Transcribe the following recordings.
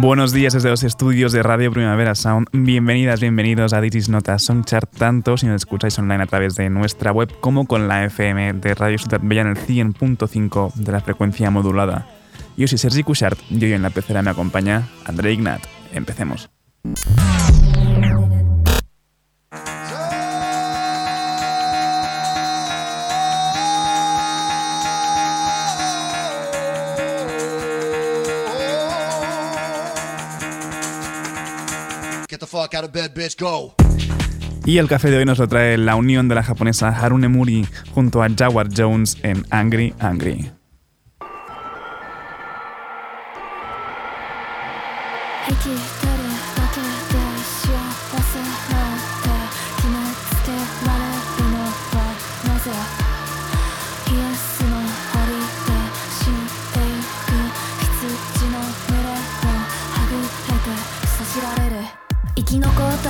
Buenos días desde los estudios de Radio Primavera Sound. Bienvenidas, bienvenidos a This Nota Songchart, tanto si nos escucháis online a través de nuestra web como con la FM de Radio Ciudad Bella en el 100.5 de la frecuencia modulada. Yo soy Sergi Cushart y hoy en la pecera me acompaña André Ignat. Empecemos. Y el café de hoy nos lo trae la unión de la japonesa Harune Muri junto a Jaguar Jones en Angry Angry.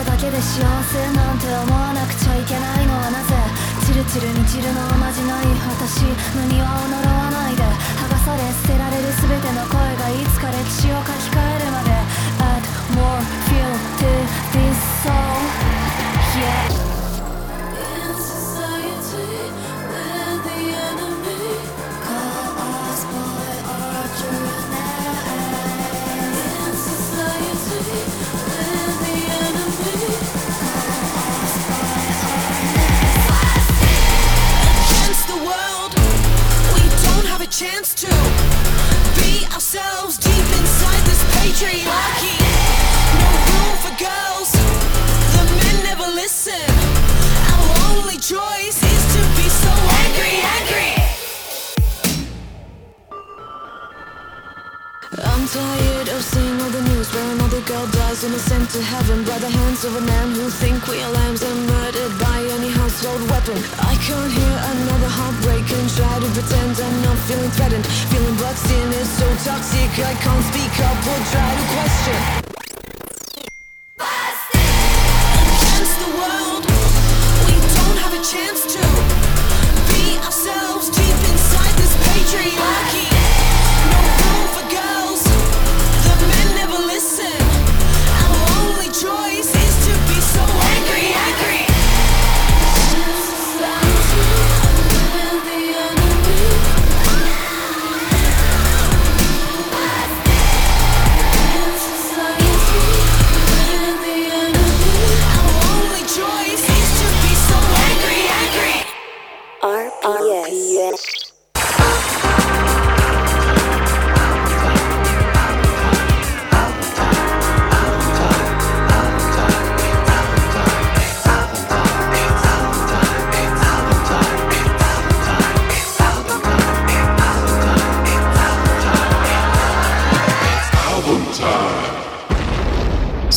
だけで幸せなんて思わなくちゃいけないのはなぜ?チルチルにチルのおまじない。私の庭を呪わないで。剥がされ捨てられる全ての声がいつか歴史を書き換え dies innocent to heaven by the hands of a man who think we are lambs and murdered by any household weapon. I can't hear another heartbreak and try to pretend I'm not feeling threatened. Feeling boxed in is so toxic I can't speak up or try to question.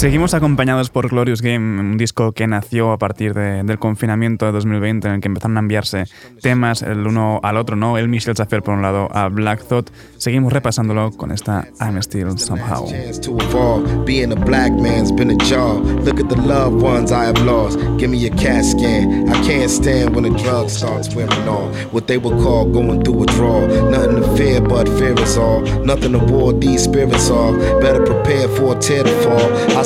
Seguimos acompañados por Glorious Game, un disco que nació a partir de- del confinamiento de 2020 en el que empezaron a enviarse temas el uno al otro, ¿no? El Michel Safer por un lado a Black Thought. Seguimos repasándolo con esta I'm Still Somehow.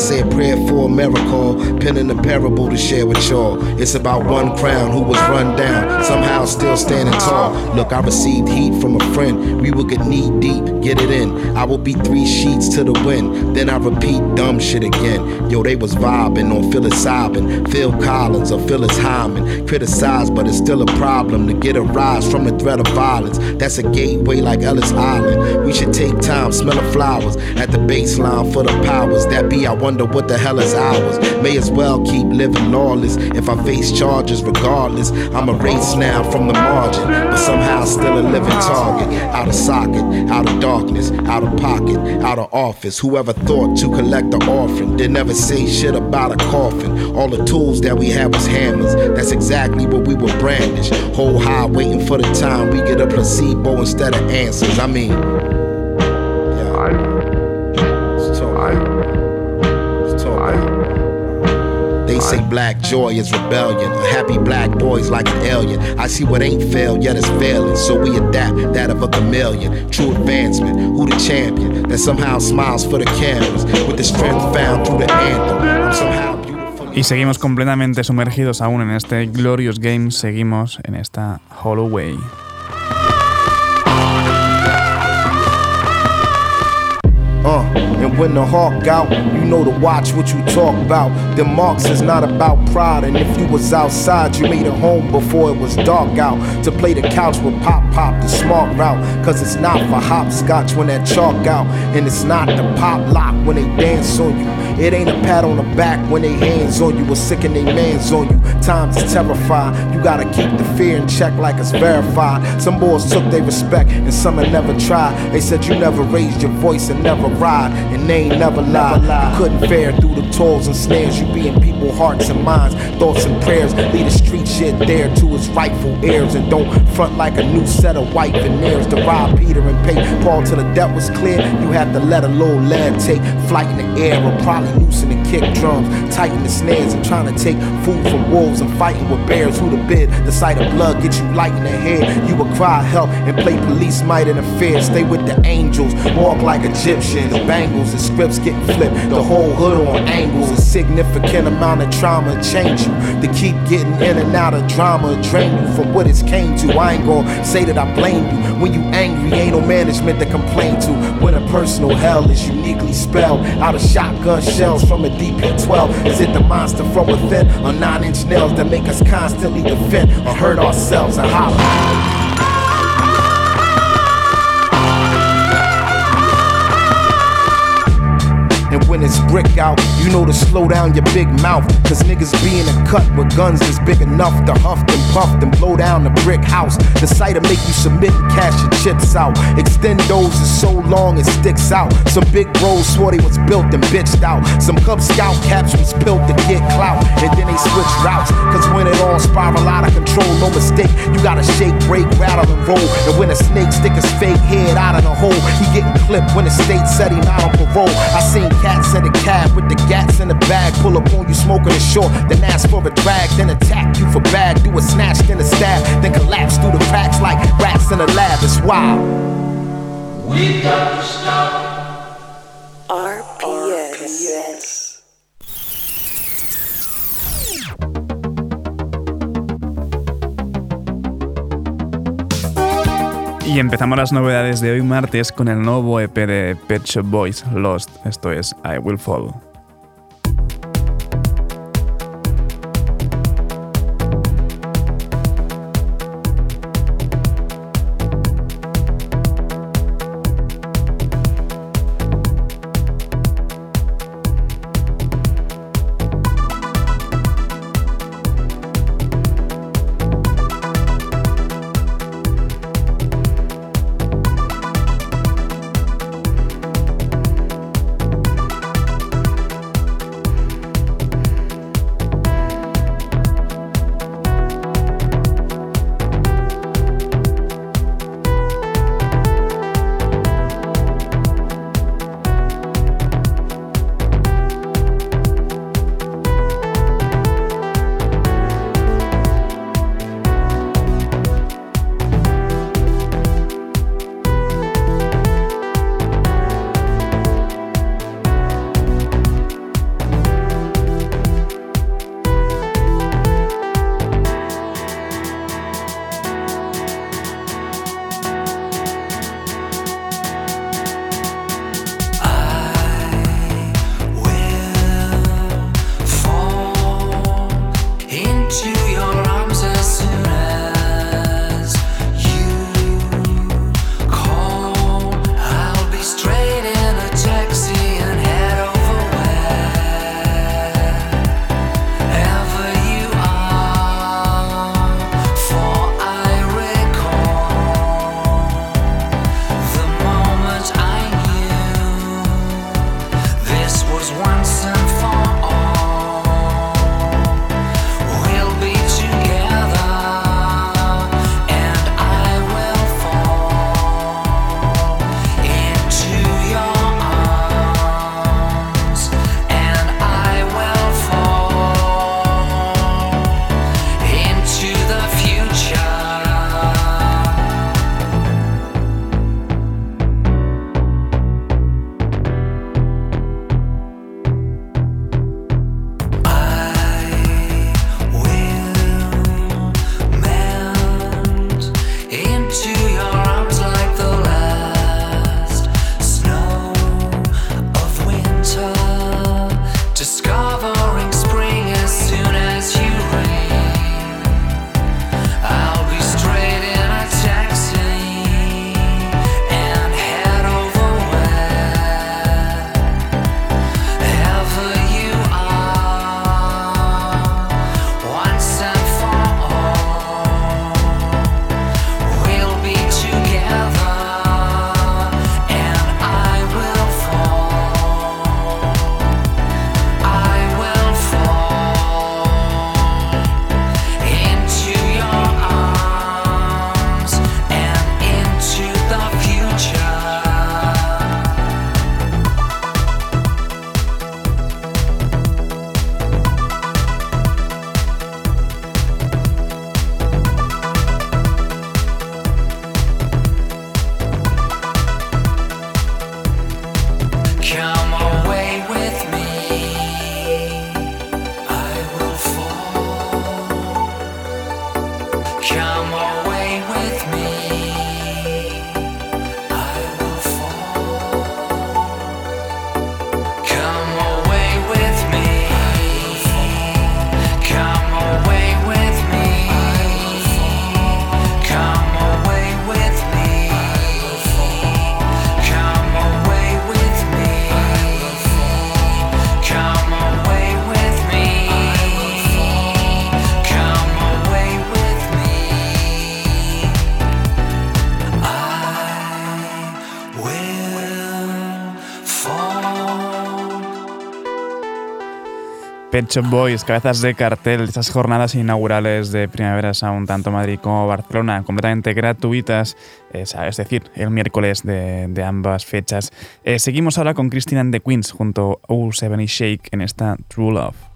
Say a prayer for a miracle. Penning a parable to share with y'all. It's about one crown who was run down. somehow still standing tall. Look, I received heat from a friend. We will get knee deep, get it in. I will be three sheets to the wind. Then I repeat dumb shit again. Yo, they was vibing on psilocybin. Phil Collins or Phyllis Hyman. Criticized, but it's still a problem to get a rise from the threat of violence. That's a gateway like Ellis Island. We should take time, smell the flowers at the baseline for the powers that be. I wonder what the hell is ours. May as well keep living lawless. If I face charges, regardless, I'm a race now from the margin, but somehow still a living target. Out of socket, out of darkness, out of pocket, out of office. Whoever thought to collect the orphan did never say shit about a coffin. All the tools that we had was hammers. That's exactly what we would brandish. Whole high waiting for the time we get a placebo instead of answers. I mean, yeah. Black joy is rebellion. A happy black boy's like an alien. I see what ain't failed, yet it's failing. So we adapt that of a chameleon. True advancement. Who the champion that somehow smiles for the cameras with the strength found through the anthem? I'm somehow. Y seguimos completamente sumergidos aún en este Glorious Game, seguimos en esta Holloway. Uh, and when the hawk out, you know to watch what you talk about. The marks is not about pride, and if you was outside, you made it home before it was dark out. To play the couch with pop pop, the smart route, cause it's not for hopscotch when that chalk out, and it's not the pop lock when they dance on you. It ain't a pat on the back when they hands on you, or sick and they mans on you. Times is terrifying, you gotta keep the fear in check like it's verified. Some boys took their respect, and some had never tried. They said you never raised your voice and never ride, and they ain't never lied. You couldn't fare through the toils and snares. You be in people's hearts and minds, thoughts and prayers. Leave the street shit there to its rightful heirs, and don't front like a new set of white veneers to rob Peter and pay Paul till the debt was clear. You had to let a little lead take flight in the air, or probably loosen the kick drums, tighten the snares, and trying to take food from wolves and fighting with bears. Who the bid? The sight of blood get you light in the head. You would cry help and play police might interfere. Stay with the angels, walk like Egyptians. Bangles and scripts getting flipped. The whole hood on angles. A significant amount of trauma change you. To keep getting in and out of drama, drain you from what it's came to. I ain't gonna say that I blame you. When you angry, ain't no management to complain to. When a personal hell is uniquely spelled out of shotgun shells from a DP12. Is it the monster from within or nine inch nails that make us constantly defend or hurt ourselves and holler? It's brick out, you know to slow down your big mouth. Cause niggas be in a cut with guns that's big enough to huff and puff and blow down the brick house. The sight to make you submit and cash your chips out. Extendos is so long it sticks out. Some big bros swore they was built and bitched out. Some Cub Scout caps was built to get clout. And then they switch routes. Cause when it all spiral out of control, no mistake. You gotta shake, break, rattle, and roll. And when a snake stick his fake head out of the hole, he getting clipped when the state said he not on parole. I seen cats in a cab with the gats in the bag. Pull up on you smoking a short, then ask for a drag, then attack you for bag. Do a snatch, then a stab, then collapse through the cracks like rats in a lab. It's wild. We got the shop. RPS. Y empezamos las novedades de hoy martes con el nuevo EP de Pet Shop Boys, Lost. Esto es I Will Fall. Pet Shop Boys, cabezas de cartel, estas jornadas inaugurales de Primavera Sound, tanto Madrid como Barcelona, completamente gratuitas, es, es decir, el miércoles de, ambas fechas. Eh, seguimos ahora con Christine and the Queens junto a U7 y Shake en esta True Love.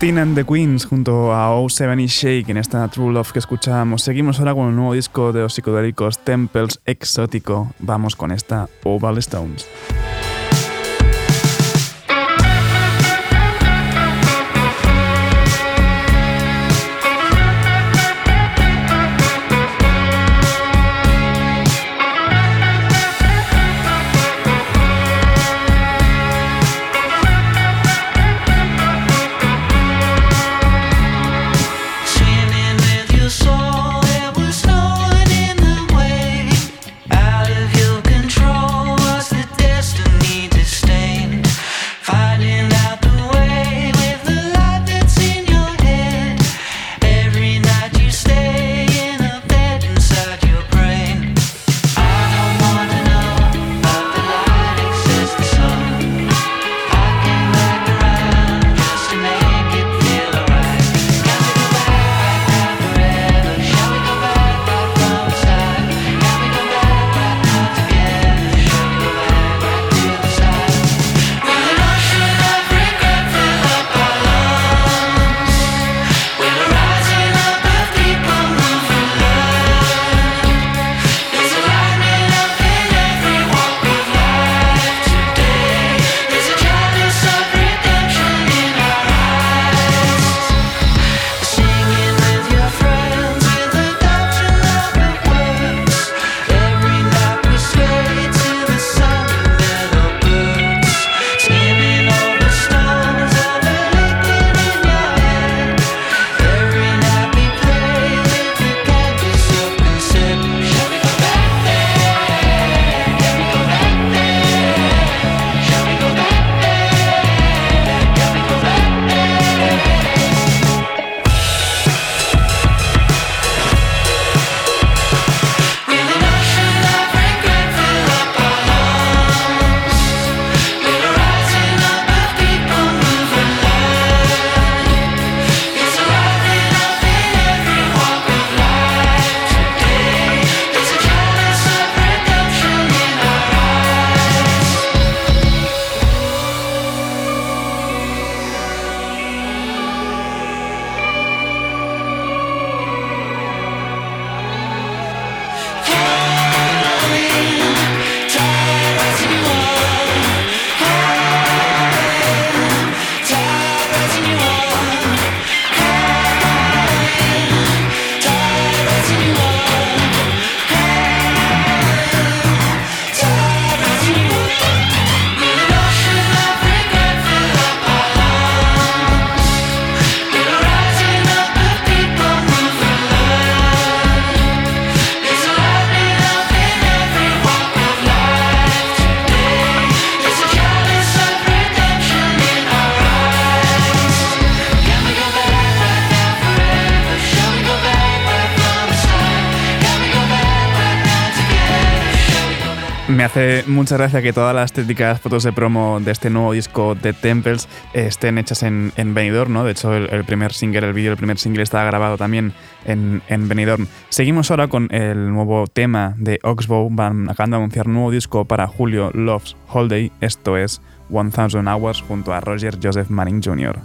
Springsteen and the Queens junto a O7 y Shake en esta True Love que escuchábamos. Seguimos ahora con un nuevo disco de los psicodélicos Temples Exótico. Vamos con esta Oval Stones. Me hace mucha gracia que todas las técnicas fotos de promo de este nuevo disco de Temples eh, estén hechas en, Benidorm, ¿no? De hecho, el, primer single, el vídeo del primer single estaba grabado también en, Benidorm. Seguimos ahora con el nuevo tema de Oxbow. Van acabando de anunciar un nuevo disco para Julio Loves Holiday. Esto es 1000 Hours junto a Roger Joseph Manning Jr.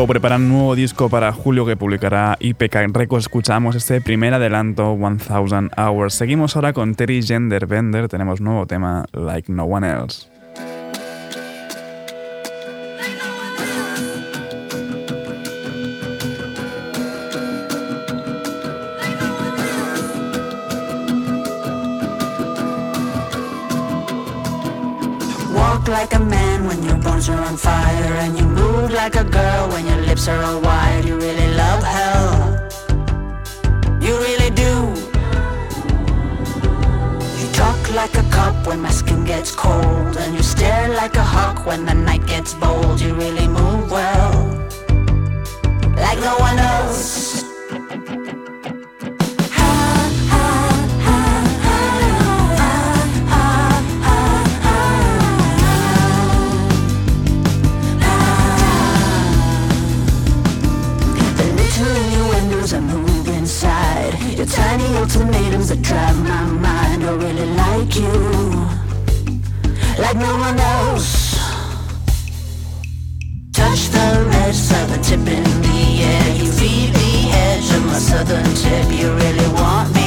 Oxbow prepara un nuevo disco para julio que publicará IPK Records. Escuchamos este primer adelanto, 1000 Hours. Seguimos ahora con Terry Gender Bender. Tenemos nuevo tema, Like No One Else. Like a girl when your lips are all wide. You really love hell. You really do. You talk like a cop when my skin gets cold, and you stare like a hawk when the night gets bold. You really move well, like no one else. Your tiny ultimatums that drive my mind. I really like you Like no one else. Touch the of the tip in the air You feel the edge of my southern tip. You really want me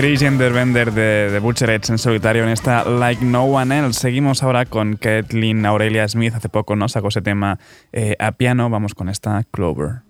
Terry Gender Bender de, de Butcherheads en solitario en esta Like No One Else. Seguimos ahora con Kathleen Aurelia Smith. Hace poco nos sacó ese tema eh, a piano. Vamos con esta Clover.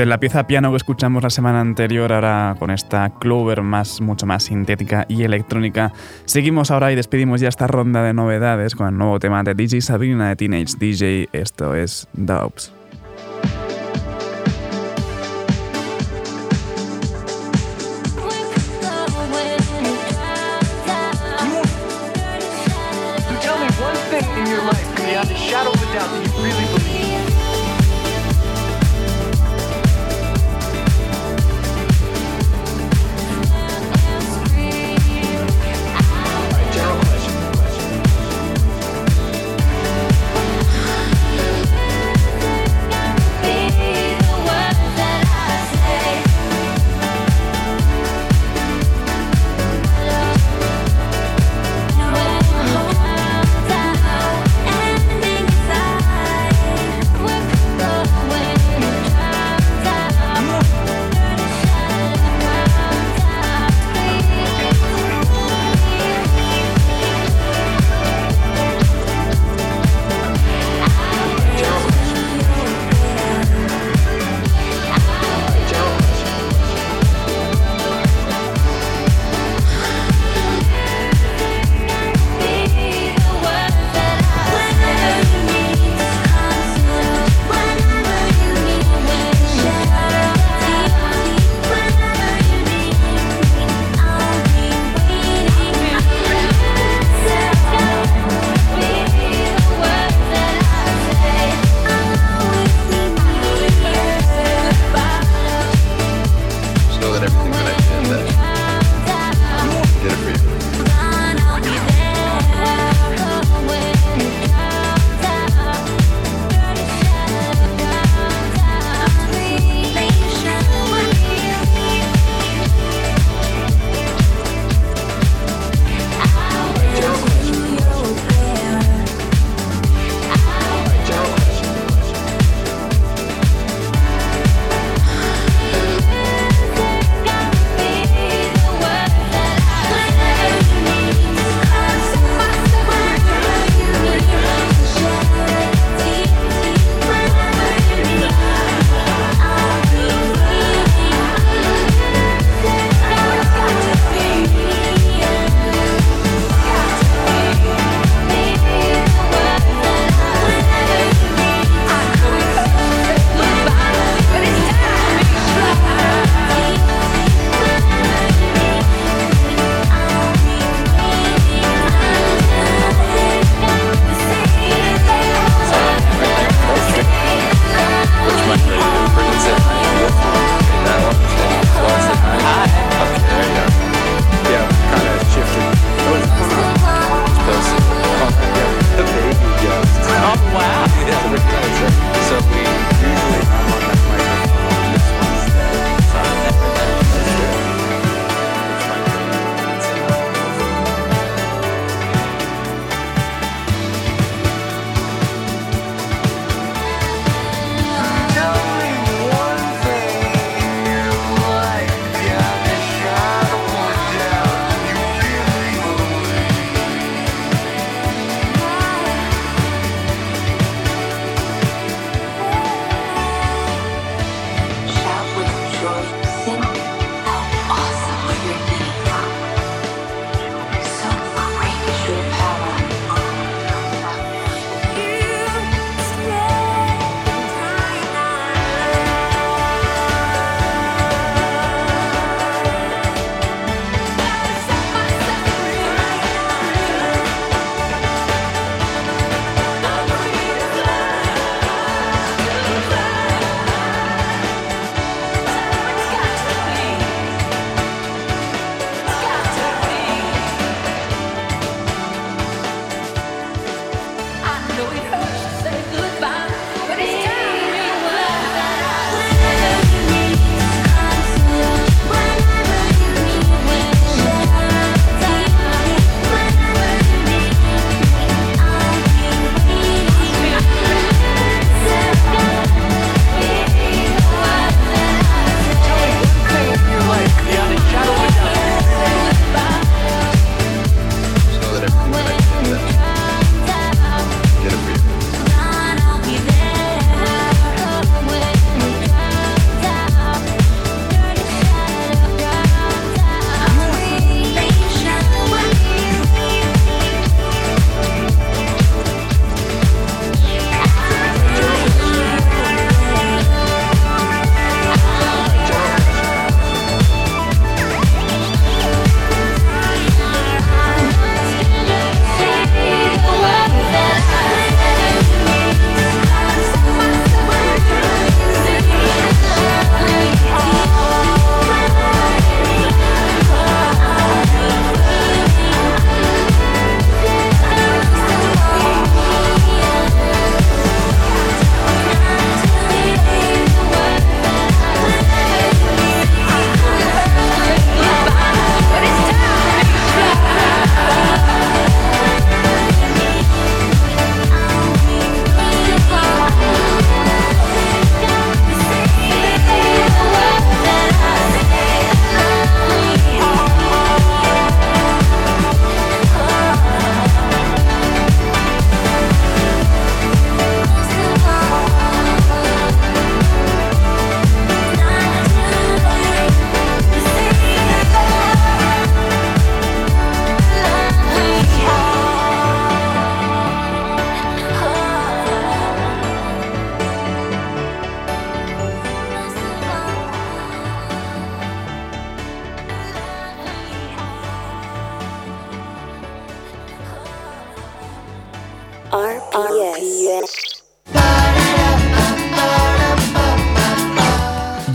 De la pieza piano que escuchamos la semana anterior, ahora con esta Clover más, mucho más sintética y electrónica, seguimos ahora y despedimos ya esta ronda de novedades con el nuevo tema de DJ Sabrina de Teenage DJ. Esto es believe.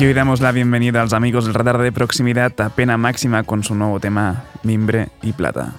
Y hoy damos la bienvenida a los amigos del radar de proximidad a pena máxima con su nuevo tema Mimbre y Plata.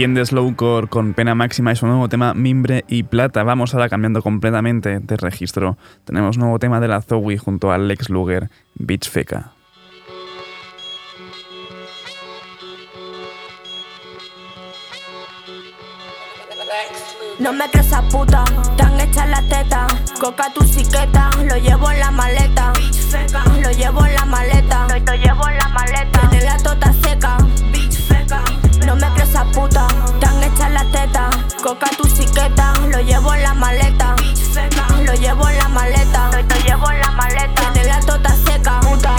Bien de slowcore con pena máxima y su nuevo tema Mimbre y Plata. Vamos ahora cambiando completamente de registro. Tenemos nuevo tema de la Zoe junto a Lex Luger, Beach Feca. No me crees esa puta, tan hecha la teta. Coca tu siqueta, lo llevo en la maleta. Lo llevo en la maleta. Lo llevo en la maleta. Tiene la tota seca. No me crees esa puta, tan hecha la teta. Coca tu siqueta, lo llevo en la maleta. Lo llevo en la maleta. Lo llevo en la maleta. Tiene la tota seca. Puta.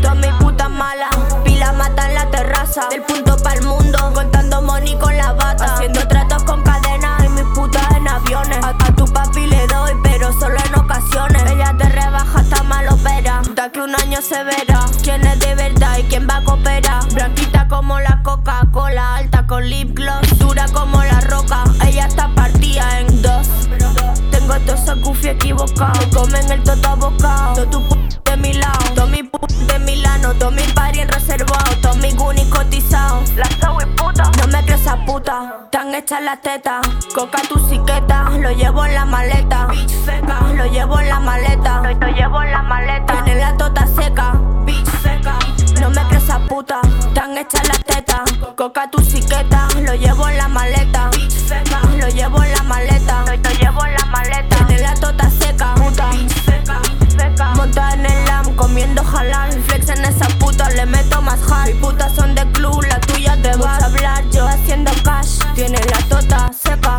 Todas mis putas malas. Pila mata en la terraza. Del punto para el mundo. Contando money con la bata. Haciendo tratos con cadenas y mis putas en aviones. A, tu papi le doy, pero solo en ocasiones. Ella te rebaja hasta mal opera. Da que un año se verá. Quién es de verdad y quién va a cooperar. Blanquita como la Coca-Cola. Alta con lip gloss. Dura como la roca. Ella está partida en dos. Tengo todo ese goofy equivocado. Comen el toto bocado. Todo tu p de mi lado. Todo mi p de Milán verano, todo mi party en reservado, todo mi guni cotizado. La soy puta. No me crees esa puta, tan hechas las tetas. Coca tu siqueta, lo llevo en la maleta. Bitch seca, lo llevo en la maleta. Lo, llevo en la maleta. Tiene la tota seca, bitch seca. No me crees esa puta, tan hechas las tetas. Coca tu siqueta, lo llevo en la maleta. Lo llevo en la maleta. Lo, lo llevo en la maleta. Tiene la tota seca, puta. Monta en el lam, comiendo halal. Flex en esa puta, le meto más hal. Mis putas son de club, la tuya te va a hablar. Yo haciendo cash, tiene la tota.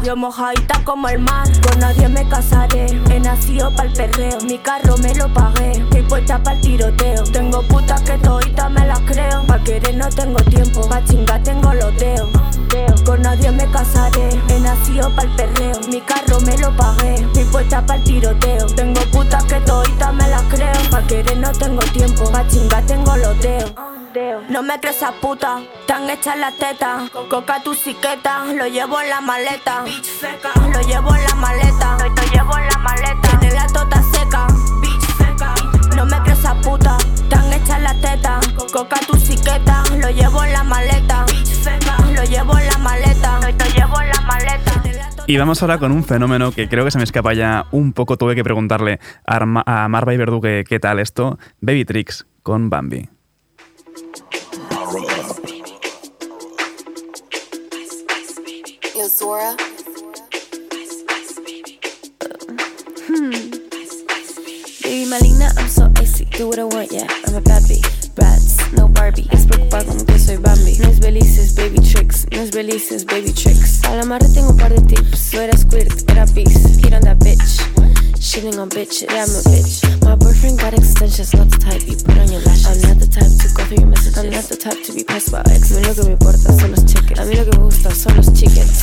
Yo mojadita como el mar. Con nadie me casaré. He nacido pa'l perreo. Mi carro me lo pagué. Estoy puesta pa'l tiroteo. Tengo putas que todita me las creo. Pa' querer no tengo tiempo. Pa' chingar tengo los dedos. Con nadie me casaré. He nacido pa'l perreo. Mi carro me lo pagué. Estoy puesta pa'l tiroteo. Tengo putas que todita me las creo. Pa' querer no tengo tiempo. Pa' chingar tengo los dedos. No me crees esa puta, tan hechas las tetas. Coca tu siqueta, lo llevo en la maleta. Bitch seca, lo llevo en la maleta. Lo, lo llevo en la maleta. Tiene la tota seca. Bitch seca, no me crees esa puta, tan hechas las tetas. Coca tu siqueta, lo llevo en la maleta. Bitch seca, lo llevo en la maleta. Lo, lo llevo en la maleta. Y vamos ahora con un fenómeno que creo que se me escapa ya un poco. Tuve que preguntarle a, Arma- a Marva y Verdú que qué tal esto. Baby Tricks con Bambi. Yo, Zora. Baby maligna, I'm so icy. Do what I want, yeah. I'm a bad bee. Brats, no Barbie. Es preocupada como que soy Bambi. No es belices, baby tricks. No es belices, baby tricks. A la marra tengo un par de tips. No era squirt, era beast. Hit on that bitch. Shitting on bitches. Yeah, I'm a bitch. My boyfriend got extensions, not the type you put on your lashes. I'm not the type to go through your messages. I'm not the type to be pissed about ex. A mí lo que me importa son los chickens. A mí lo que me gusta son los chickens.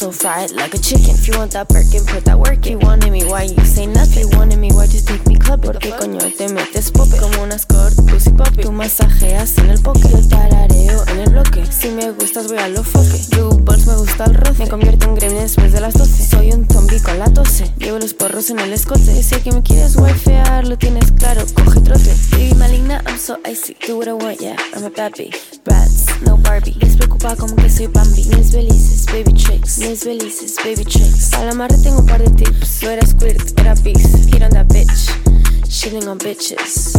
So fried like a chicken. If you want that Birkin, put that work in. You wanted me, why you say nothing? You wanted me, why you take me club? ¿Por qué coño te metes pope? Como una skirt, pussy poppy. Tú masajeas en el poke. Yo tarareo en el bloque. Si me gustas, voy a lo foque. Blue balls me gusta el roce. Me convierto en gremlin después de las 12. Soy un zombie con la tose. Llevo los porros en el escote. Y sé que me quieres wifear, lo tienes claro. Coge trote. Baby maligna, I'm so icy. Do what I want, yeah. I'm a bee. Brats, no Barbie. Despreocupada como que soy Bambi. No es belices, baby tricks. No es belices, baby tricks. A la marra tengo un par de tips. No era squirt, era beast. Hit on that bitch. Shitting on bitches.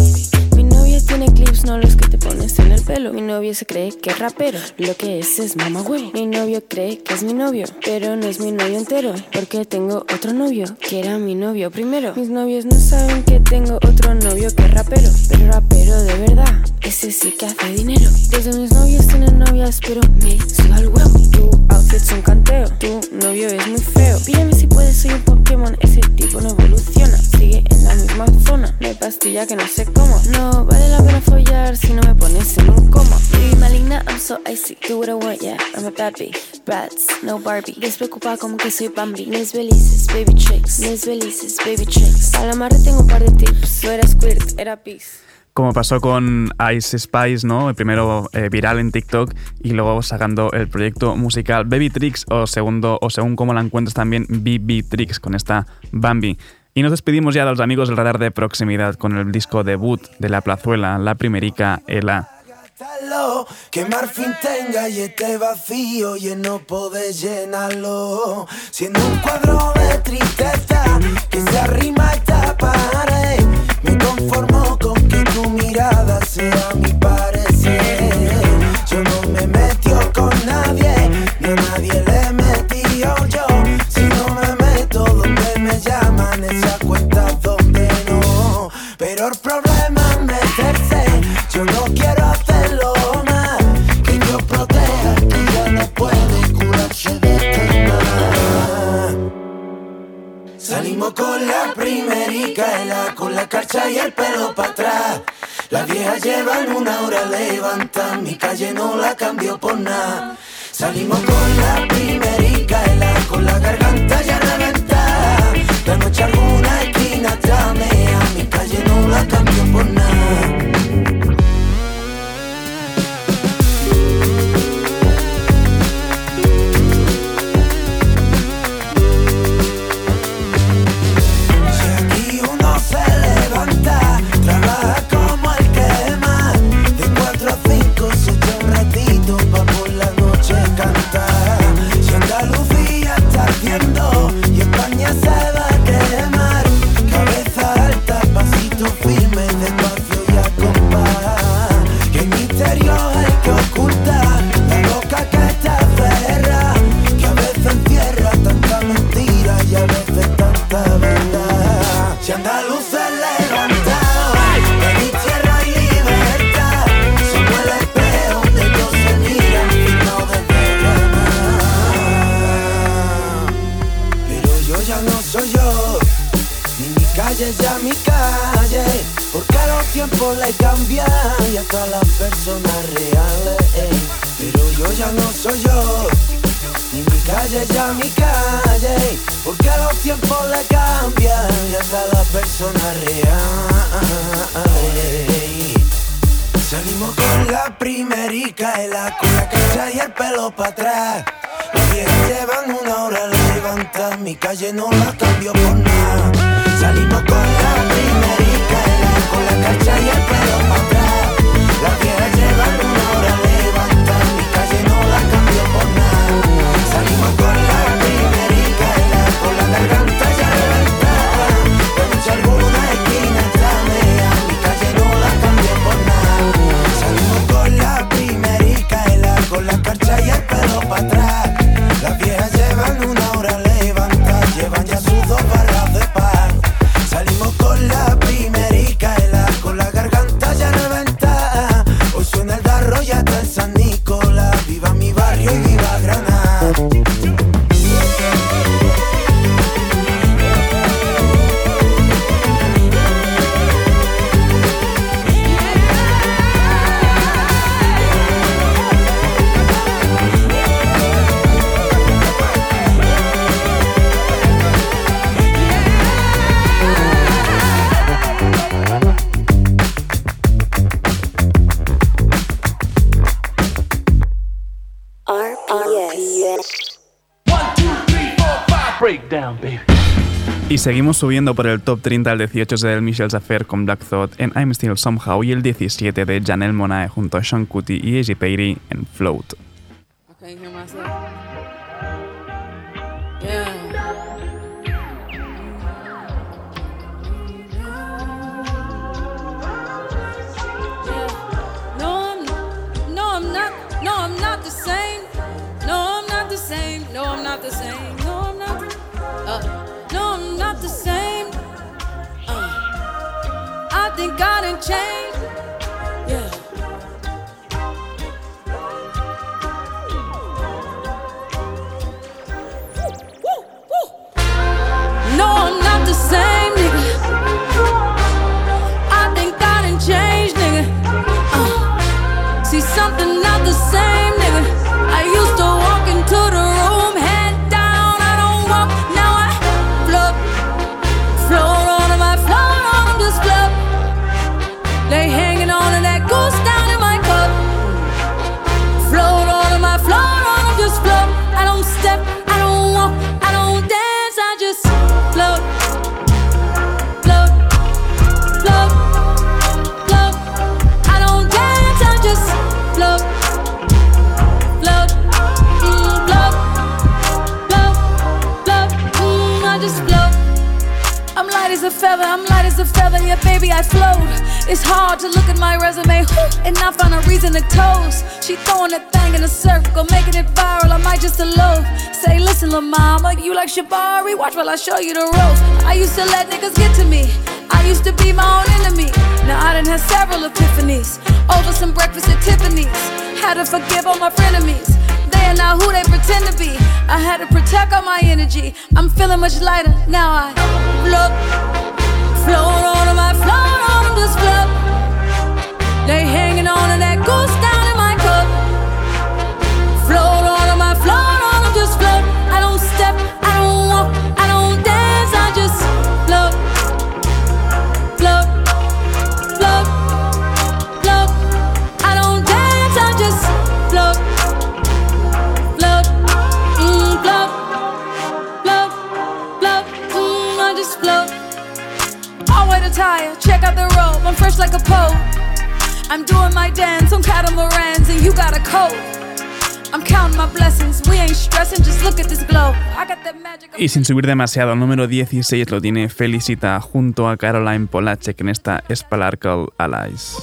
Mi novia tiene clips, no los que te pones en el pelo. Mi novio se cree que es rapero, lo que es es mamá huevo. Mi novio cree que es mi novio, pero no es mi novio entero. Porque tengo otro novio, que era mi novio primero. Mis novios no saben que tengo otro novio que es rapero, pero rapero de verdad. Ese sí que hace dinero. Desde mis novios tienen novias, pero me suda el huevo. Outfit es un canteo, tu novio es muy feo. Píllame si puedes, soy un Pokémon. Ese tipo no evoluciona, sigue en la misma zona. Hay pastilla que no sé cómo. No vale la pena follar si no me pones en un coma. Baby maligna, I'm so icy. Do what I want, yeah. I'm a bad bee. Brats, no Barbie. Despreocupada como que soy Bambi. Es belices, baby tricks. Es belices, baby tricks. A la marra tengo un par de tips. No era squirt, era peace. Como pasó con Ice Spice, ¿no? El primero eh, viral en TikTok y luego sacando el proyecto musical Baby Tricks o segundo o según como la encuentres también BB Tricks con esta Bambi. Y nos despedimos ya de los amigos del radar de proximidad con el disco debut de La Plazuela, la primerica Ela. Que Marfin tenga y esté vacío y no poder llenarlo. Siendo un cuadro de tristeza que se arrima esta pared. Me conformo con tu mirada sea mi las personas reales. Salimos con la primerica, el la con la cancha y el pelo para atrás. Las viejas llevan una hora levantar, mi calle no la cambio por nada. Salimos con la primerica, el la con la cancha y el pelo para atrás. Seguimos subiendo por el top 30 al 18 es de Michel Affair con Black Thought en I'm Still Somehow y el 17 de Janelle Monae junto a Sean Cutty y Easy Payri en Float. Nothing gonna change. As a yeah, baby, I float. It's hard to look at my resume and not find a reason to toast. She throwing that thing in a circle, making it viral. I might just a elope. Say, listen, lil' mama, you like Shabari? Watch while I show you the ropes. I used to let niggas get to me. I used to be my own enemy. Now I done had several epiphanies over some breakfast at Tiffany's. Had to forgive all my frenemies. They are not who they pretend to be. I had to protect all my energy. I'm feeling much lighter now. I float, Float on my floor on this club. They hanging on to that goose. I'm doing my dance on catamarans, and you got a coat. I'm counting my blessings. We ain't stressing, just look at this glow. I got that magic. Y sin subir demasiado, el número 16 lo tiene Felicita junto a Caroline Polacek en esta Sparkle Allies.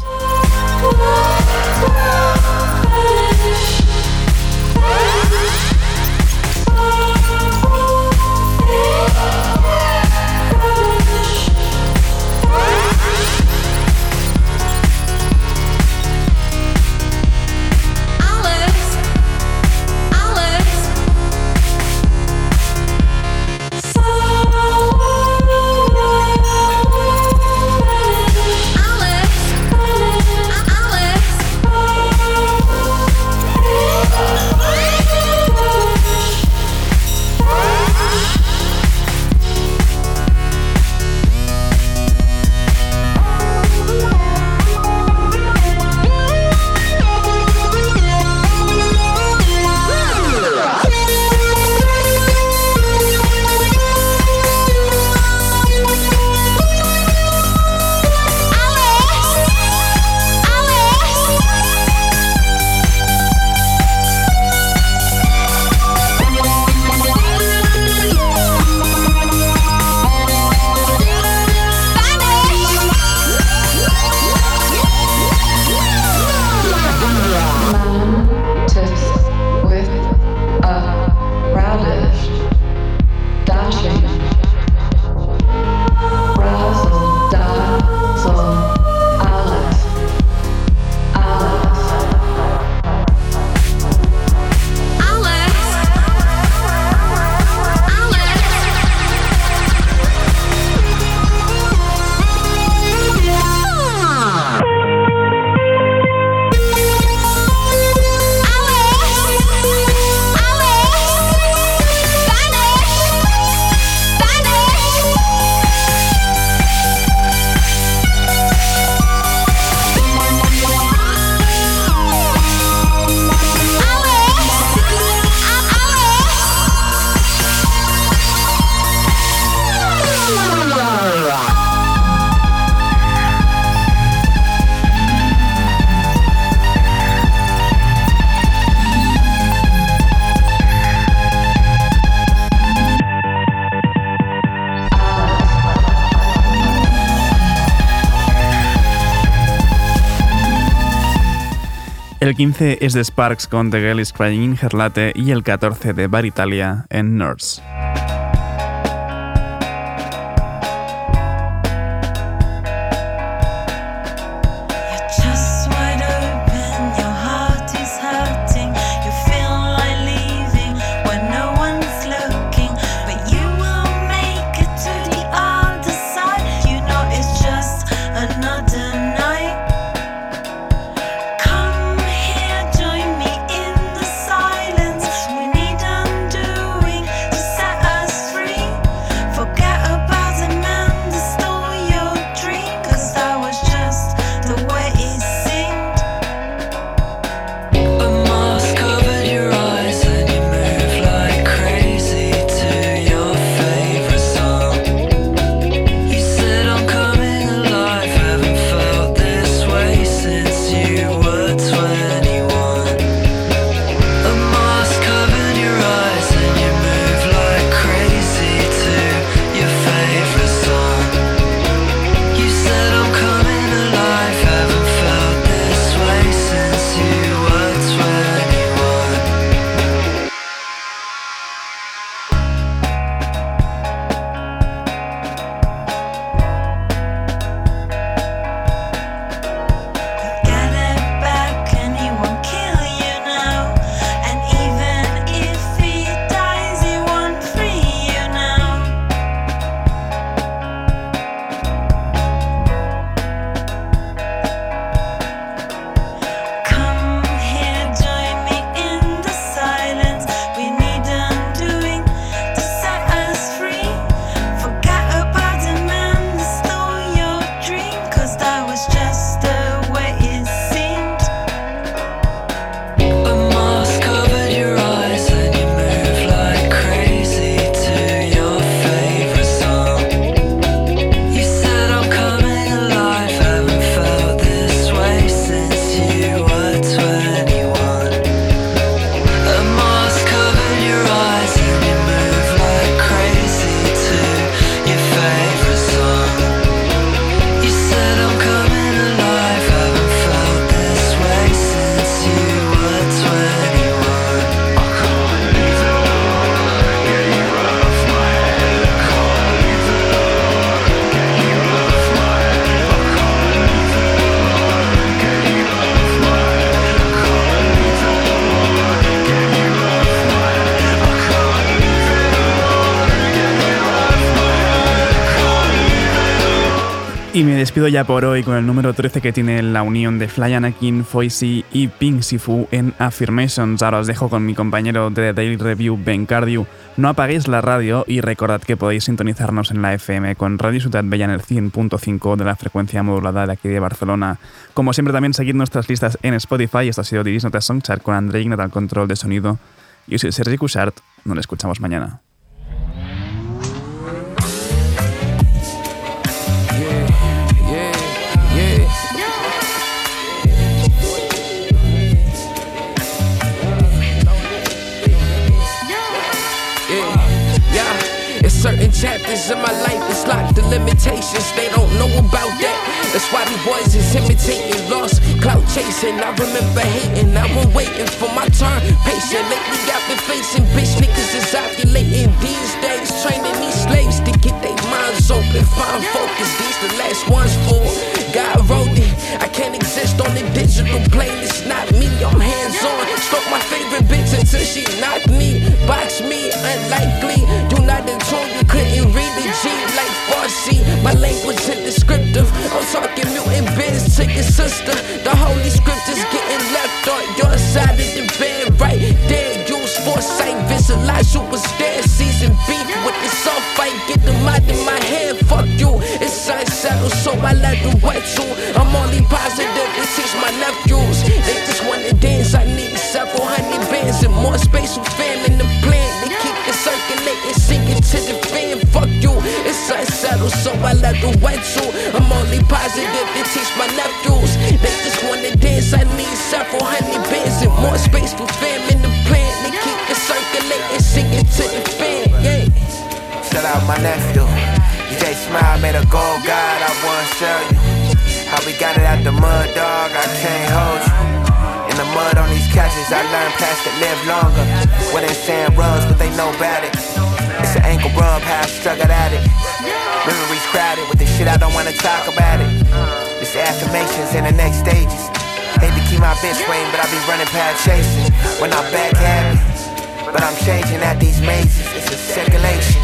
15 es de Sparks con The Girl is Crying in Her Latte y el 14 de Bar Italia en Nurse. Y me despido ya por hoy con el número 13 que tiene la unión de Fly Anakin, Foisy y Pink Sifu en Affirmations. Ahora os dejo con mi compañero de The Daily Review, Ben Cardew. No apaguéis la radio y recordad que podéis sintonizarnos en la FM con Radio Ciutat Bella en el 100.5 de la frecuencia modulada de aquí de Barcelona. Como siempre también seguid nuestras listas en Spotify. Esto ha sido Didis Notas Songchart con André Ignat al control de sonido. Yo soy Sergi Cushart. Nos escuchamos mañana. Certain chapters in my life that's locked the limitations. They don't know about that. That's why these boys is imitating, lost clout chasing. I remember hating, I've been waiting for my turn. Patient lately, I've been facing bitch niggas is ovulating these days. Training these slaves to get their minds open, find focus. These the last ones for God wrote it. I can't exist on the digital plane. It's not me. I'm hands on. Stroke my favorite bitch until she knock me, box me. Unlikely. You not in tune. You couldn't read the G like Farsi. My language is descriptive. I'm talking mutant biz to your sister. The holy scriptures getting left on your side of the bed, right there. Use foresight, visualize you was there. Season beef with the soft fight. Get the mind in my head. Fuck you. It's unsettled, so I let the wet you. I'm only positive to teach my nephews. They just wanna dance. I need several hundred bands and more space with fam in the plan. They keep it circulating, sinking to the fan. Fuck you. It's unsettled, so I let the wet you. I'm only positive to teach my nephews. They just wanna dance. I need several hundred bands and more space for fam in my nephew. DJ Smile made a gold god, I wanna show you. How we got it out the mud, dog, I can't hold you. In the certain plastic live longer. What they saying runs, but they know about it. It's an ankle rub, how I struggled at it. Memories crowded with the shit I don't wanna talk about it. It's affirmations in the next stages. Hate to keep my bitch waiting, but I be running past chasing. When I'm back happy, but I'm changing at these mazes. It's a circulation,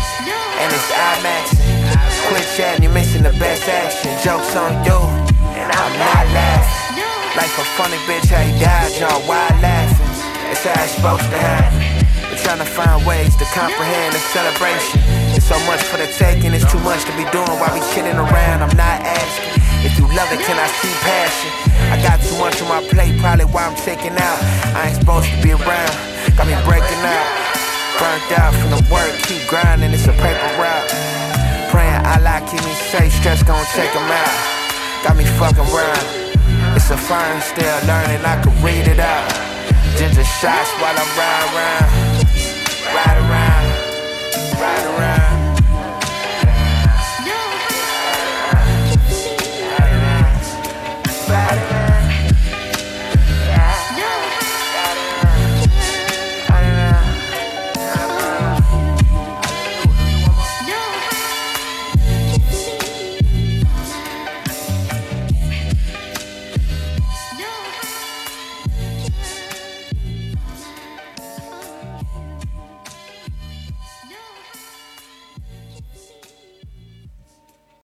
and it's IMAX. Quit chatting, you're missing the best action. Jokes on you, and I'm not laughing. Like a funny bitch, how you died, y'all wild laughing. It's how it's supposed to happen. We're trying to find ways to comprehend the celebration. It's so much for the taking, it's too much to be doing while we chilling around. I'm not asking. If you love it, can I see passion? I got too much on my plate, probably why I'm taking out. I ain't supposed to be around, got me breaking out. Burnt out from the work, keep grinding, it's a paper route. Praying Allah keep me safe, stress gon' take 'em out. Got me fucking round. It's a fine, still learning, I can read it out. Ginger shots while I ride around. Ride around, ride around.